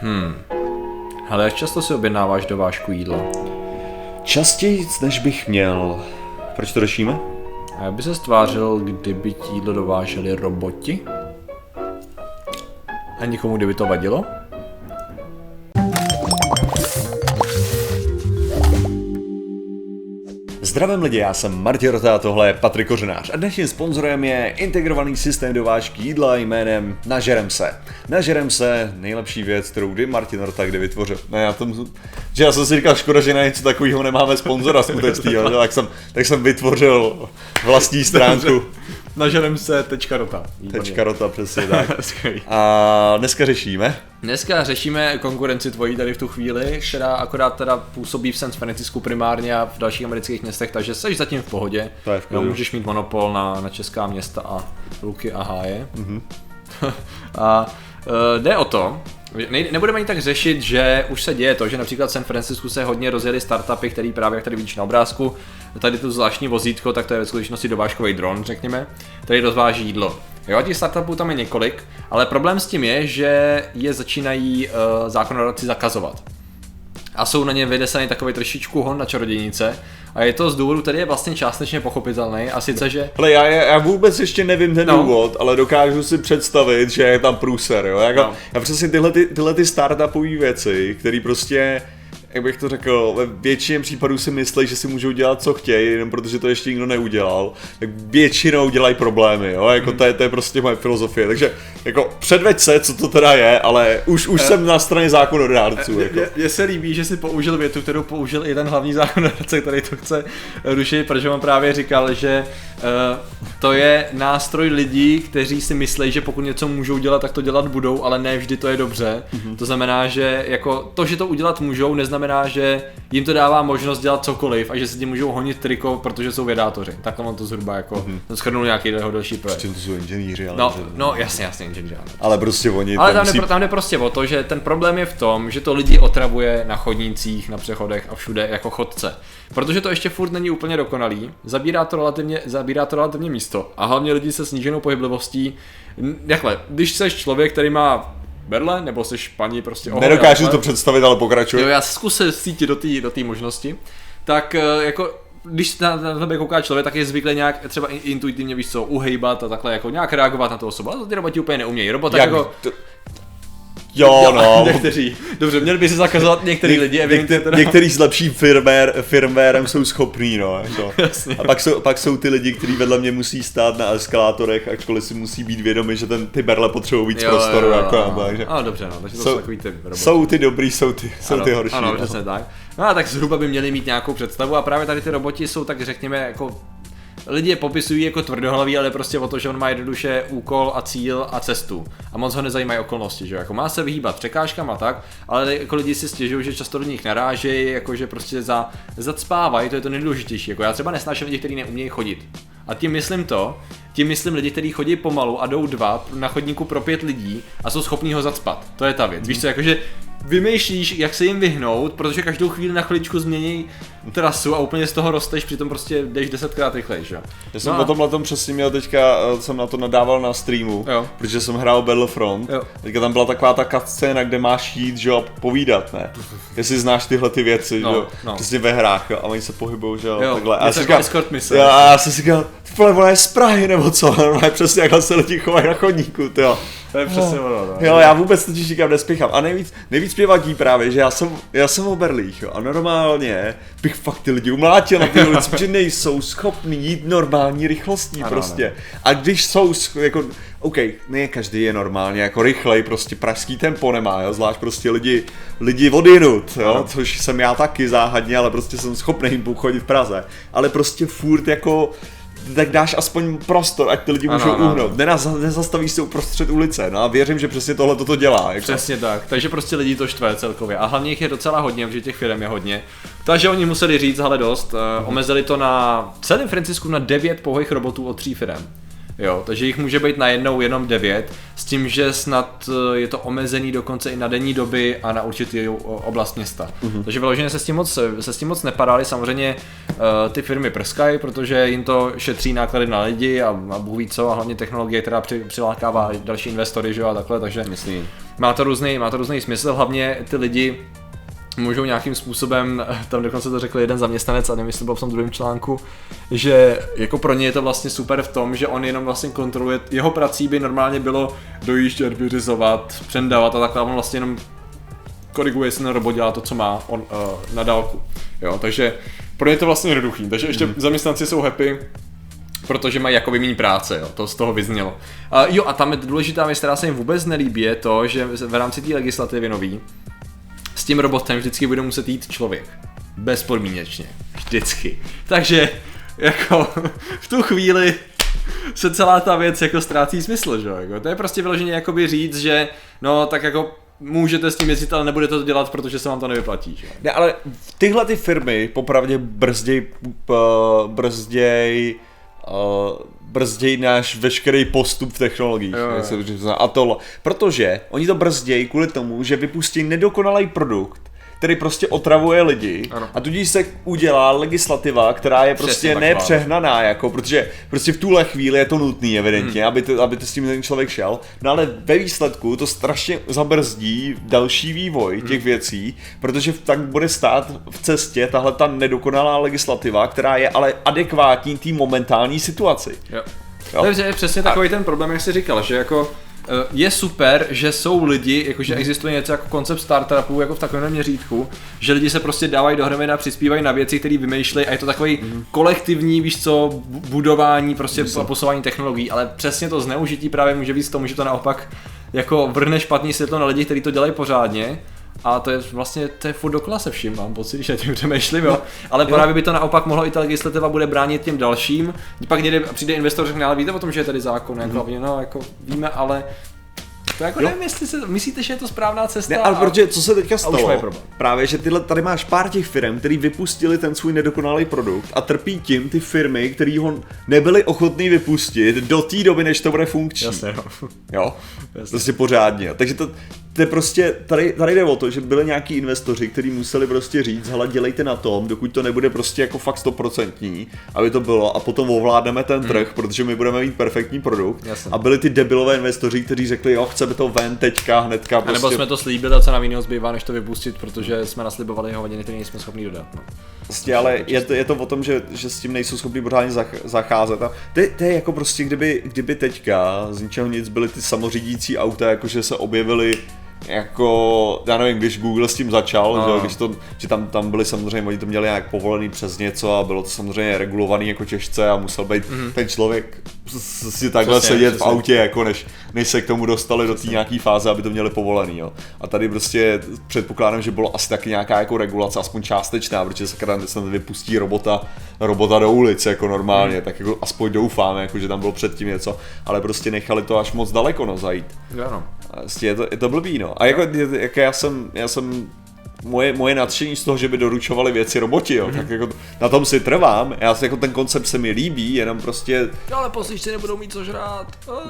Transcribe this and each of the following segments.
Hmm. Ale jak často si objednáváš do vášku jídla? Častěji, než bych měl. Proč to řešíme? A jak by se stvářil, kdyby ti jídlo dováželi roboti? A nikomu kdyby to vadilo? Zdravím lidi, já jsem Martin Rota a tohle je Patrik Kořenář a dnešním sponzorem je integrovaný systém dovážky jídla jménem Nažerem se. Nažerem se, nejlepší věc, kterou kdy Martin Rota kdy vytvořil. Ne, já tom, že já jsem si říkal, škoda, že na něco takového nemáme sponzora skutečného, tak jsem, tak jsem vytvořil vlastní stránku. Nažerem se tečka rota. Tečka rota, přesně tak. A dneska řešíme? Dneska řešíme konkurenci tvojí tady v tu chvíli, která akorát teda působí v San Francisco primárně a v dalších amerických městech, takže jsi zatím v pohodě. To je v pohodě. Jo, můžeš mít monopol na, na česká města a luky a háje. Mm-hmm. a uh, jde o to, ne, nebudeme ani tak řešit, že už se děje to, že například v San Francisco se hodně rozjeli startupy, který právě, jak tady vidíš na obrázku, tady to zvláštní vozítko, tak to je ve skutečnosti dovážkový dron, řekněme, který rozváží jídlo. Jo, těch startupů tam je několik, ale problém s tím je, že je začínají uh, zákonodárci zakazovat. A jsou na ně vydesaný takový trošičku hon na čarodějnice. A je to z důvodu, který je vlastně částečně pochopitelný. A sice, že... Hele, já, já vůbec ještě nevím ten No. důvod, ale dokážu si představit, že je tam průser, jo. Jako, No. Já přesně tyhle, ty, tyhle ty startupové věci, které prostě jak bych to řekl, ve většině případů si myslí, že si můžou dělat, co chtějí, jenom protože to ještě nikdo neudělal, tak většinou dělají problémy, jo, jako to, je, to je prostě moje filozofie, takže jako předveď se, co to teda je, ale už, už jsem na straně zákonodárců, jako. Mně se líbí, že si použil větu, kterou použil i ten hlavní zákonodárce, který to chce rušit, protože on právě říkal, že uh, to je nástroj lidí, kteří si myslí, že pokud něco můžou dělat, tak to dělat budou, ale ne vždy to je dobře. Mm-hmm. To znamená, že jako to, že to udělat můžou, neznamená, že jim to dává možnost dělat cokoliv a že si tím můžou honit triko, protože jsou vědátoři. Takhle on to zhruba jako mm-hmm. schrnul nějaký jeho další projekt. Čím to jsou inženýři, ale, No, no jasně, jasně, inženýr. ale prostě oni Ale tam, musí... jde, tam jde prostě o to, že ten problém je v tom, že to lidi otravuje na chodnících, na přechodech a všude jako chodce. Protože to ještě furt není úplně dokonalý, zabírá to relativně, zabírá to relativně místo. A hlavně lidi se sníženou pohyblivostí. Jakhle, když jsi člověk, který má berle, nebo jsi paní prostě oholená, Nedokážu takhle, to představit, ale pokračuj. Jo, já zkusil cítit do té do možnosti. Tak eh, jako když na, na tebe kouká člověk, tak je zvyklý nějak třeba in- intuitivně víš co, uhejbat a takhle jako nějak reagovat na tu osobu. Ale to ty roboti úplně neumějí. Robot tak Jak jako... to... Jo, no. Někteří. Dobře, měli by si zakazovat některý lidi, evidentně Některý, teda. některý s lepším firmware, firmwarem jsou schopní, no. Jako. Jasně. A pak jsou, pak jsou ty lidi, kteří vedle mě musí stát na eskalátorech, ačkoliv si musí být vědomi, že ten, ty berle potřebují víc prostoru. jako, ano. takže ano, dobře, no, takže to jsou- jsou takový ty roboti. jsou ty dobrý, jsou ty, jsou ano, ty horší. Ano, no. přesně tak. No a tak zhruba by měli mít nějakou představu a právě tady ty roboti jsou tak řekněme jako lidi je popisují jako tvrdohlaví, ale prostě o to, že on má jednoduše úkol a cíl a cestu. A moc ho nezajímají okolnosti, že? Jako má se vyhýbat překážkám a tak, ale jako lidi si stěžují, že často do nich narážejí, jako že prostě za, zacpávají, to je to nejdůležitější. Jako já třeba nesnáším lidi, kteří neumějí chodit. A tím myslím to, tím myslím lidi, kteří chodí pomalu a jdou dva na chodníku pro pět lidí a jsou schopní ho zacpat. To je ta věc. Víš co, jakože vymýšlíš, jak se jim vyhnout, protože každou chvíli na chviličku změní trasu a úplně z toho rosteš, přitom prostě jdeš desetkrát rychleji, že? Já jsem No a- o tomhle tom přesně měl teďka, eh, jsem na to nadával na streamu, Jo. protože jsem hrál Battlefront. Jo. Teďka tam byla taková ta cutscéna, kde máš jít, že jo, a povídat, ne? Jestli znáš tyhle ty věci, No, že jo, no. přesně ve hrách, jo, a oni se pohybou, že jo, Jo, takhle. A já jako říkám, escort mise. jo, a já jsem si říkal, vole, ona je z Prahy, nebo co, normálně přesně jakhle se lidi chovají na chodníku, ty jo. To je přesně ono, no. Jo, já vůbec totiž říkám, nespěchám. A nejvíc, nejvíc mě vadí právě, že já jsem, já jsem oberlých, jo, a normálně bych fakt ty lidi umlátil na ty ulici, protože nejsou schopní jít normální rychlostí Ano, prostě. A když jsou, jako, OK, ne každý je normálně jako rychlej, prostě pražský tempo nemá, jo, zvlášť prostě lidi, lidi odjinut, jo, Ano. což jsem já taky záhadně, ale prostě jsem schopný jim chodit v Praze. Ale prostě furt jako, tak dáš aspoň prostor, ať ty lidi Ano, můžou ano, uhnout. Nenaz, nezastavíš se uprostřed ulice, no a věřím, že přesně tohle toto dělá. Jako. Přesně tak, takže prostě lidi to štve celkově a hlavně jich je docela hodně, protože těch firm je hodně. Takže oni museli říct, hele dost, uh, omezili to na celém Francisku na 9 pouhých robotů od tří firm. Jo, takže jich může být najednou jenom 9, s tím, že snad eh, je to omezený dokonce i na denní doby a na určitý o- oblast města. Uh-huh. Takže vyloženě se s tím moc, se s tím moc nepadali, samozřejmě uh, ty firmy prskají, protože jim to šetří náklady na lidi a, a Bůh ví co, a hlavně technologie, která při, přilákává další investory, že jo, a takhle, takže Myslím. má to různý, má to různý smysl, hlavně ty lidi můžou nějakým způsobem, tam dokonce to řekl jeden zaměstnanec, a nevím, jestli byl v tom druhém článku, že jako pro ně je to vlastně super v tom, že on jenom vlastně kontroluje, jeho prací by normálně bylo dojíždět, vyřizovat, přendávat a takhle, on vlastně jenom koriguje, jestli ten robot dělá to, co má on uh, na dálku. Jo, takže pro ně je to vlastně jednoduchý, takže ještě mm. zaměstnanci jsou happy, protože mají jakoby méně práce, jo, to z toho vyznělo. Uh, jo, a tam je důležitá věc, která se jim vůbec nelíbí, je to, že v rámci té legislativy nový, tím robotem vždycky bude muset jít člověk. Bezpodmínečně. Vždycky. Takže, jako, v tu chvíli se celá ta věc jako ztrácí smysl, že jo? To je prostě vyloženě jakoby říct, že no tak jako můžete s tím jezdit, ale nebudete to dělat, protože se vám to nevyplatí. Že? Ne, ale tyhle ty firmy popravdě brzděj, brzděj uh, brzdějí náš veškerý postup v technologiích. Jo, jo. A to, protože oni to brzdějí kvůli tomu, že vypustí nedokonalý produkt, který prostě otravuje lidi ano. a tudíž se udělá legislativa, která je prostě nepřehnaná, jako, protože prostě v tuhle chvíli je to nutný evidentně, hmm. aby, to, aby to s tím ten člověk šel, no ale ve výsledku to strašně zabrzdí další vývoj hmm. těch věcí, protože tak bude stát v cestě tahle ta nedokonalá legislativa, která je ale adekvátní té momentální situaci. Jo. Jo. To je přesně takový ten problém, jak jsi říkal, že jako je super, že jsou lidi, jakože mhm. existuje něco jako koncept startupů, jako v takovém měřítku, že lidi se prostě dávají dohromady a přispívají na věci, které vymýšlejí a je to takový mm. kolektivní, víš co, budování, prostě a posouvání technologií, ale přesně to zneužití právě může být tomu, že to naopak jako vrhne špatný světlo na lidi, kteří to dělají pořádně a to je vlastně, to je furt dokola se vším, mám pocit, že tím přemýšlím, jo. Ale jo. právě by to naopak mohlo, i ta legislativa bude bránit těm dalším. Pak někde přijde investor, řekne, ale víte o tom, že je tady zákon, mm-hmm. jako, no, jako víme, ale to jako jo. nevím, jestli se, myslíte, že je to správná cesta. Ne, ale a... protože co se teďka stalo, právě, že tyhle, tady máš pár těch firm, který vypustili ten svůj nedokonalý produkt a trpí tím ty firmy, které ho nebyly ochotný vypustit do té doby, než to bude funkční. Jasně, jo. jo? Jasně. Prostě pořádně. Takže to, to je prostě, tady, tady jde o to, že byly nějaký investoři, kteří museli prostě říct, hele, dělejte na tom, dokud to nebude prostě jako fakt stoprocentní, aby to bylo a potom ovládneme ten trh, hmm. protože my budeme mít perfektní produkt. Jasně. A byli ty debilové investoři, kteří řekli, jo, chceme to ven teďka, hnedka. Prostě... A nebo prostě- jsme to slíbili a co nám jiného zbývá, než to vypustit, protože jsme naslibovali jeho hodiny, které nejsme schopni dodat. No. Prostě, ale je to, je to o tom, že, že s tím nejsou schopni pořádně zacházet. A to, to, je jako prostě, kdyby, kdyby teďka z ničeho nic byly ty samořídící auta, jakože se objevily jako, já nevím, když Google s tím začal, no. že, když to, že tam, tam byli samozřejmě, oni to měli nějak povolený přes něco a bylo to samozřejmě regulovaný jako těžce a musel být mm-hmm. ten člověk si takhle přesně, sedět přesně. v autě, jako než, než se k tomu dostali přesně. do té nějaké fáze, aby to měli povolený. Jo. A tady prostě předpokládám, že bylo asi taky nějaká jako regulace, aspoň částečná, protože se snad vypustí robota, robota do ulice jako normálně, mm. tak jako aspoň doufáme, jako, že tam bylo předtím něco, ale prostě nechali to až moc daleko no, zajít. Ano. Prostě je to, je to blbý, no. A jako, jako já jsem, já jsem moje, moje nadšení z toho, že by doručovali věci roboti, jo, mm-hmm. tak jako na tom si trvám, já si jako ten koncept se mi líbí, jenom prostě... No ale poslíčci nebudou mít co žrát.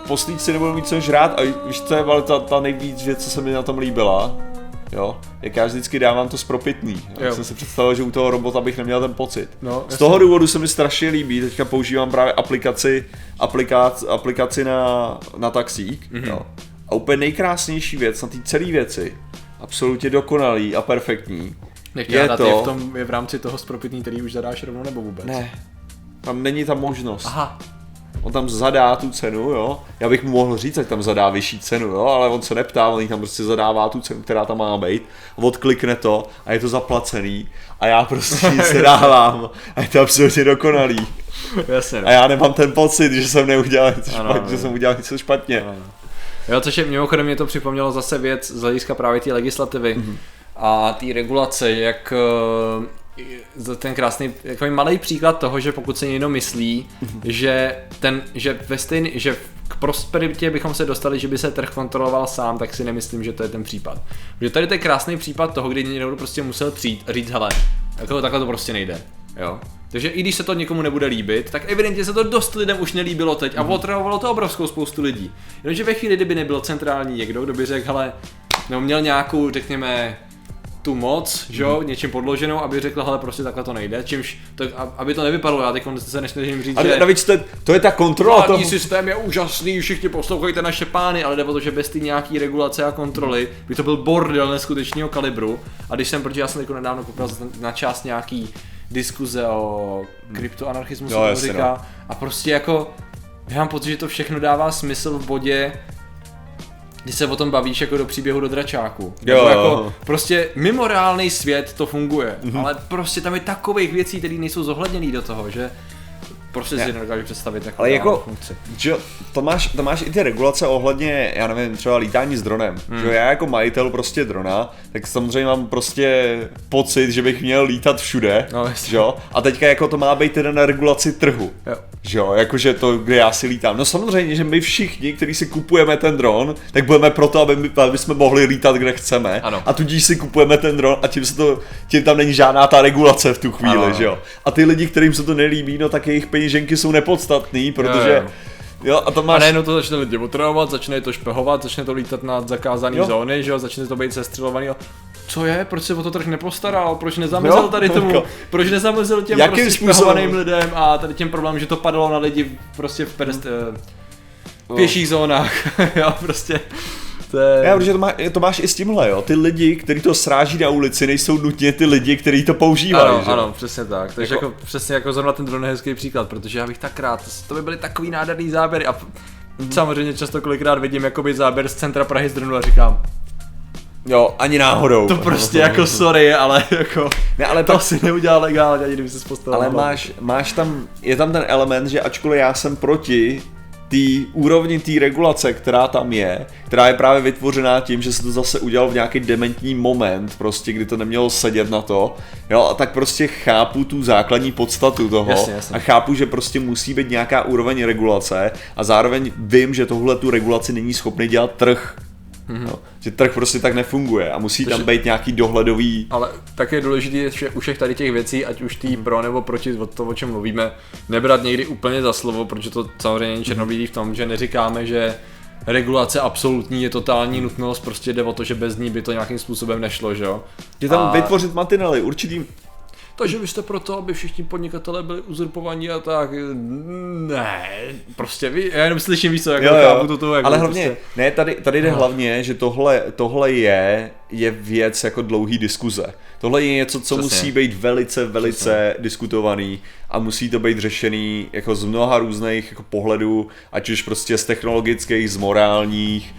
Poslíčci nebudou mít co žrát a víš, co je ale ta, ta nejvíc věc, co se mi na tom líbila, jo, jak já vždycky dávám to spropitný. Já jsem si představil, že u toho robota bych neměl ten pocit. No, z toho důvodu se mi strašně líbí, teďka používám právě aplikaci, aplikaci, aplikaci na, na taxík, mm-hmm. jo. A úplně nejkrásnější věc na té celé věci, absolutně dokonalý a perfektní, je to... Je v, tom, je v rámci toho spropitný, který už zadáš rovnou nebo vůbec? Ne, tam není ta možnost. Aha. On tam zadá tu cenu, jo. Já bych mu mohl říct, ať tam zadá vyšší cenu, jo, ale on se neptá, on tam prostě zadává tu cenu, která tam má být. Odklikne to a je to zaplacený. A já prostě se dávám a je to absolutně dokonalý. Jasně, no. A já nemám ten pocit, že jsem neudělal něco špatně, že jsem udělal něco špatně. Ano. Jo, což je mimochodem mě to připomnělo zase věc z hlediska právě té legislativy mm-hmm. a té regulace, jak eh, ten krásný, jako malý příklad toho, že pokud se někdo myslí, mm-hmm. že ten, že ve stejný, že k prosperitě bychom se dostali, že by se trh kontroloval sám, tak si nemyslím, že to je ten případ. Protože tady to je krásný případ toho, kdy někdo prostě musel přijít a říct, hele, jako takhle to prostě nejde. Jo? Takže i když se to někomu nebude líbit, tak evidentně se to dost lidem už nelíbilo teď a mm. otravovalo to obrovskou spoustu lidí. Jenomže ve chvíli, kdyby nebyl centrální někdo, kdo by řekl, hele, nebo měl nějakou, řekněme, tu moc, že jo, něčím podloženou, aby řekl, hele, prostě takhle to nejde, čímž, to, aby to nevypadalo, já teď se nesnažím říct, A že navíc to, je- to je ta kontrola toho. systém je úžasný, všichni poslouchejte naše pány, ale jde o to, že bez té nějaký regulace a kontroly by to byl bordel neskutečného kalibru. A když jsem, protože já jsem jako nedávno koukal na část nějaký diskuze o kryptoanarchismu, se Jo, tomu jasně, říká, a prostě jako, já mám pocit, že to všechno dává smysl v bodě, kdy se o tom bavíš jako do příběhu do dračáku. Nebo Jo, jako jo. prostě mimo reálný svět to funguje, Mhm. ale prostě tam je takových věcí, které nejsou zohledněné do toho, že prostě si nedokážu představit jako Ale jako, funkci. že jo, to máš, to máš i ty regulace ohledně, já nevím, třeba lítání s dronem. Hmm. Že já jako majitel prostě drona, tak samozřejmě mám prostě pocit, že bych měl lítat všude, No, že jo? A teďka jako to má být teda na regulaci trhu. Jo. Že jo, jakože to, kde já si lítám. No samozřejmě, že my všichni, kteří si kupujeme ten dron, tak budeme proto, aby, my, aby jsme mohli lítat, kde chceme. Ano. A tudíž si kupujeme ten dron a tím se to, tím tam není žádná ta regulace v tu chvíli, Ano, že jo. A ty lidi, kterým se to nelíbí, no tak jejich peněženky jsou nepodstatný, protože... Jo, Jo, jo. a to A máš... najednou to začne lidi otravovat, začne to špehovat, začne to lítat nad zakázané Jo. zóny, že jo, začne to být sestřelovaný. a Co je? Proč se o to trh nepostaral? Proč nezamezil Jo, tady tomu? jako- Proč nezamezil těm Jakým prostě způsobem? lidem a tady těm problémům, že to padalo na lidi prostě v eh, v pěších zónách. jo, prostě. To je... Já, protože to, má, to máš i s tímhle, jo. Ty lidi, kteří to sráží na ulici, nejsou nutně ty lidi, kteří to používají, Ano, že? ano, přesně tak. Takže Jako- jako, přesně jako zrovna ten dron je hezký příklad, protože já bych tak rád, to by byly takový nádherný záběry a Mhm. samozřejmě často kolikrát vidím jakoby záběr z centra Prahy z dronu a říkám, Jo, ani náhodou. to prostě jako sorry, ale jako Ne, ale to pak, asi neudělal legálně, ani kdyby se postavil. ale máš, máš tam, je tam ten element, že ačkoliv já jsem proti té úrovni té regulace, která tam je, která je právě vytvořená tím, že se to zase udělal v nějaký dementní moment, prostě, kdy to nemělo sedět na to, jo, a tak prostě chápu tu základní podstatu toho Jasně, jasně. a chápu, že prostě musí být nějaká úroveň regulace a zároveň vím, že tohle tu regulaci není schopný dělat trh. Mm-hmm. No, že trh prostě tak nefunguje a musí tam Takže- být nějaký dohledový Ale tak je důležité, že u všech tady těch věcí, ať už tý pro nebo proti o to, o čem mluvíme, nebrat někdy úplně za slovo, protože to samozřejmě není černobílý v tom, že neříkáme, že regulace absolutní je totální nutnost, prostě jde o to, že bez ní by to nějakým způsobem nešlo, že jo? Je tam A- vytvořit mantinely, určitý... Takže vy jste proto, aby všichni podnikatelé byli uzurpovaní a tak. Ne, prostě vy, já jenom slyším víc, co jako Jo, to, to jako Ale hlavně, prostě, ne, tady, tady jde hlavně, že tohle, tohle je, je věc jako dlouhý diskuze. Tohle je něco, co Přesně. musí být velice, velice diskutovaný a musí to být řešený jako z mnoha různých jako pohledů, ať už prostě z technologických, z morálních,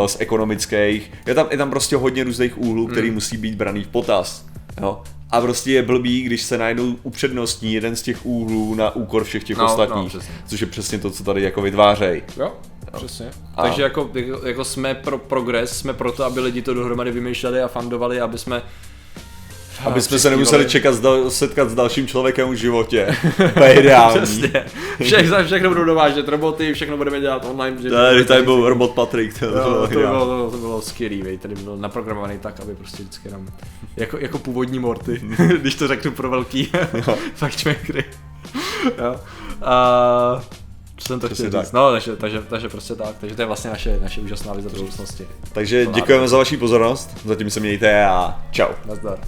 uh, z ekonomických. Je tam, je tam prostě hodně různých úhlů, který musí být braný v potaz. Jo? A prostě je blbý, když se najednou upřednostní jeden z těch úhlů na úkor všech těch No, no, ostatních. přesně. což je přesně to, co tady jako vytvářejí. Jo, přesně. A- Takže jako, jako, jako jsme pro progres, jsme proto, aby lidi to dohromady vymýšleli a fandovali, aby jsme Aby jsme se nemuseli čekat dal- setkat s dalším člověkem v životě. To je ideální. Přesně. Všech, za všechno budou dovážet roboty, všechno budeme dělat online. protože- Tady, tady byl robot Patrik. To, Jo, bylo to, bylo, to, to bylo skvělý, vej, tady byl naprogramovaný tak, aby prostě vždycky nám, jako, jako původní Morty, když to řeknu pro velký fact-checkery. jo. A, co jsem to Přesně chtěl tak. říct? No, takže, takže, takže prostě tak, takže to je vlastně naše, naše úžasná vize budoucnosti. Takže děkujeme za vaši pozornost, zatím se mějte a čau. Nazdar.